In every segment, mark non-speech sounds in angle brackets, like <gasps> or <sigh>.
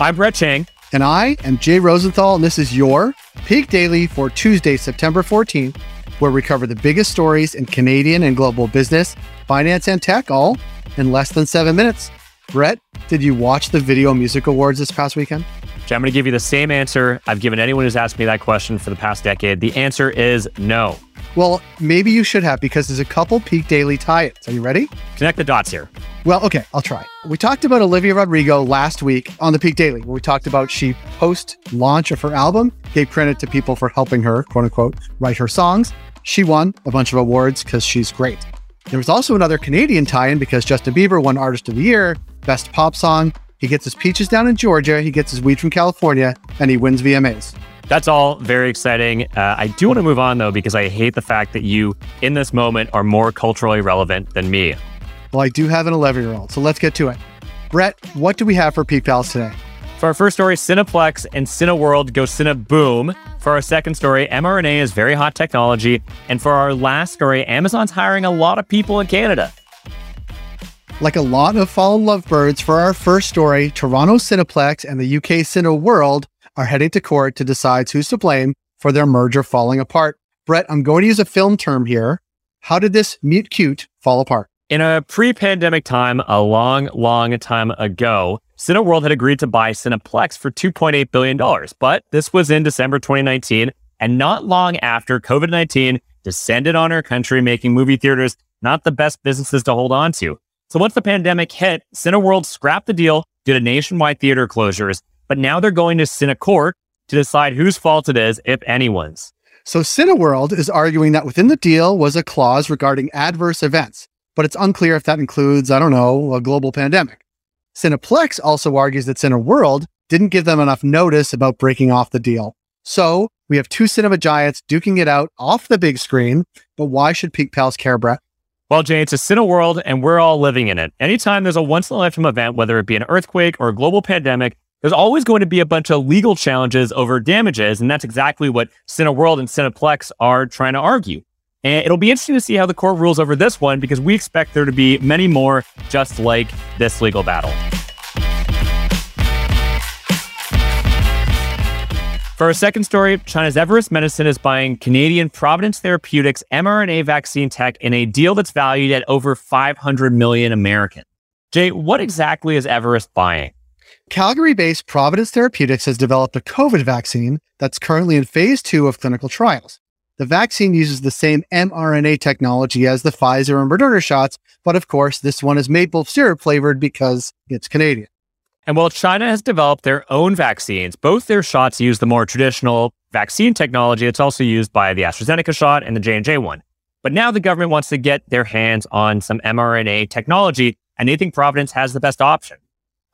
I'm Brett Chang. And I am Jay Rosenthal, and this is your Peak Daily for Tuesday, September 14th, where we cover the biggest stories in Canadian and global business, finance, and tech, all in less than seven minutes. Brett, did you watch the Video Music Awards this past weekend? Jay, I'm going to give you the same answer I've given anyone who's asked me that question for the past decade. The answer is no. Well, maybe you should have because there's a couple Peak Daily tie-ins. Are you ready? Connect the dots here. Well, okay, I'll try. We talked about Olivia Rodrigo last week on the Peak Daily, where we talked about she post launch of her album, gave credit to people for helping her, quote unquote, write her songs. She won a bunch of awards because she's great. There was also another Canadian tie-in because Justin Bieber won Artist of the Year, Best Pop Song. He gets his peaches down in Georgia, he gets his weed from California, and he wins VMAs. That's all very exciting. Uh, I do want to move on though, because I hate the fact that you, in this moment, are more culturally relevant than me. Well, I do have an 11 year old, so let's get to it. Brett, what do we have for Peak Pals today? For our first story, Cineplex and Cineworld go Cineboom. For our second story, mRNA is very hot technology. And for our last story, Amazon's hiring a lot of people in Canada. Like a lot of fallen lovebirds, for our first story, Toronto Cineplex and the UK Cineworld are heading to court to decide who's to blame for their merger falling apart. Brett, I'm going to use a film term here. How did this meet cute fall apart? In a pre pandemic time, a long, long time ago, Cineworld had agreed to buy Cineplex for $2.8 billion. But this was in December 2019, and not long after COVID 19 descended on our country, making movie theaters not the best businesses to hold on to. So once the pandemic hit, Cineworld scrapped the deal due to nationwide theater closures, but now they're going to Cinecourt to decide whose fault it is, if anyone's. So Cineworld is arguing that within the deal was a clause regarding adverse events but it's unclear if that includes, I don't know, a global pandemic. Cineplex also argues that Cineworld didn't give them enough notice about breaking off the deal. So we have two cinema giants duking it out off the big screen, but why should Peak Pals care, Brett? Well, Jay, it's a Cineworld and we're all living in it. Anytime there's a once in a lifetime event, whether it be an earthquake or a global pandemic, there's always going to be a bunch of legal challenges over damages. And that's exactly what Cineworld and Cineplex are trying to argue. And it'll be interesting to see how the court rules over this one because we expect there to be many more just like this legal battle. For our second story, China's Everest Medicine is buying Canadian Providence Therapeutics mRNA vaccine tech in a deal that's valued at over 500 million American. Jay, what exactly is Everest buying? Calgary based Providence Therapeutics has developed a COVID vaccine that's currently in phase two of clinical trials. The vaccine uses the same mRNA technology as the Pfizer and Moderna shots, but of course, this one is maple syrup flavored because it's Canadian. And while China has developed their own vaccines, both their shots use the more traditional vaccine technology It's also used by the AstraZeneca shot and the J&J one. But now the government wants to get their hands on some mRNA technology, and they think Providence has the best option.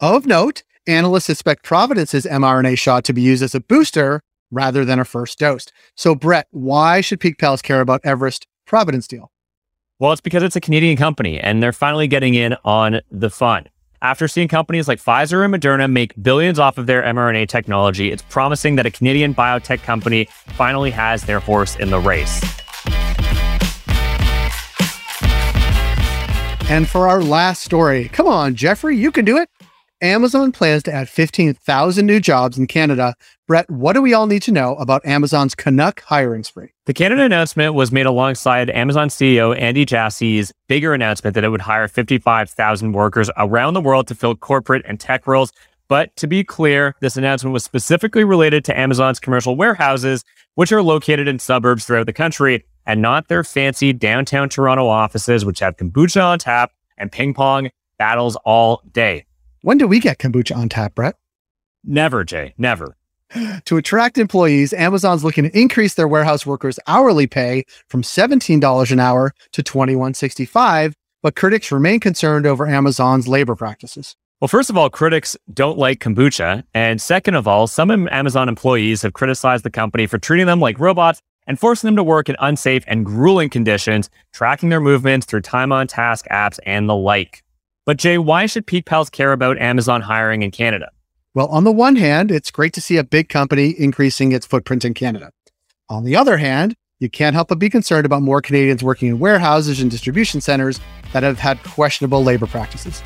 Of note, analysts expect Providence's mRNA shot to be used as a booster rather than a first dose. So, Brett, why should Peak Pals care about Everest Providence deal? Well, it's because it's a Canadian company and they're finally getting in on the fun. After seeing companies like Pfizer and Moderna make billions off of their mRNA technology, it's promising that a Canadian biotech company finally has their horse in the race. And for our last story, come on, Jeffrey, you can do it. Amazon plans to add 15,000 new jobs in Canada. Brett, what do we all need to know about Amazon's Canuck hiring spree? The Canada announcement was made alongside Amazon CEO Andy Jassy's bigger announcement that it would hire 55,000 workers around the world to fill corporate and tech roles. But to be clear, this announcement was specifically related to Amazon's commercial warehouses, which are located in suburbs throughout the country, and not their fancy downtown Toronto offices, which have kombucha on tap and ping pong battles all day. When do we get kombucha on tap, Brett? Never, Jay. Never. <gasps> To attract employees, Amazon's looking to increase their warehouse workers' hourly pay from $17 an hour to $21.65, but critics remain concerned over Amazon's labor practices. Well, first of all, critics don't like kombucha. And second of all, some Amazon employees have criticized the company for treating them like robots and forcing them to work in unsafe and grueling conditions, tracking their movements through time on task apps and the like. But Jay, why should Peak Pals care about Amazon hiring in Canada? Well, on the one hand, it's great to see a big company increasing its footprint in Canada. On the other hand, you can't help but be concerned about more Canadians working in warehouses and distribution centers that have had questionable labor practices.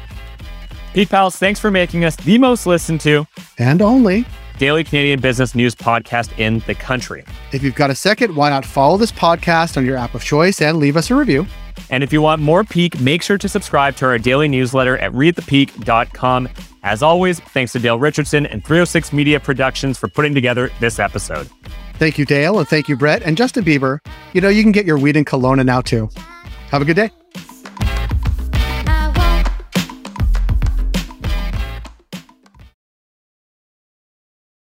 Peak Pals, thanks for making us the most listened to and only daily Canadian business news podcast in the country. If you've got a second, why not follow this podcast on your app of choice and leave us a review? And if you want more Peak, make sure to subscribe to our daily newsletter at readthepeak.com. As always, thanks to Dale Richardson and 306 Media Productions for putting together this episode. Thank you, Dale, and thank you, Brett and Justin Bieber. You know, you can get your weed in Kelowna now too. Have a good day.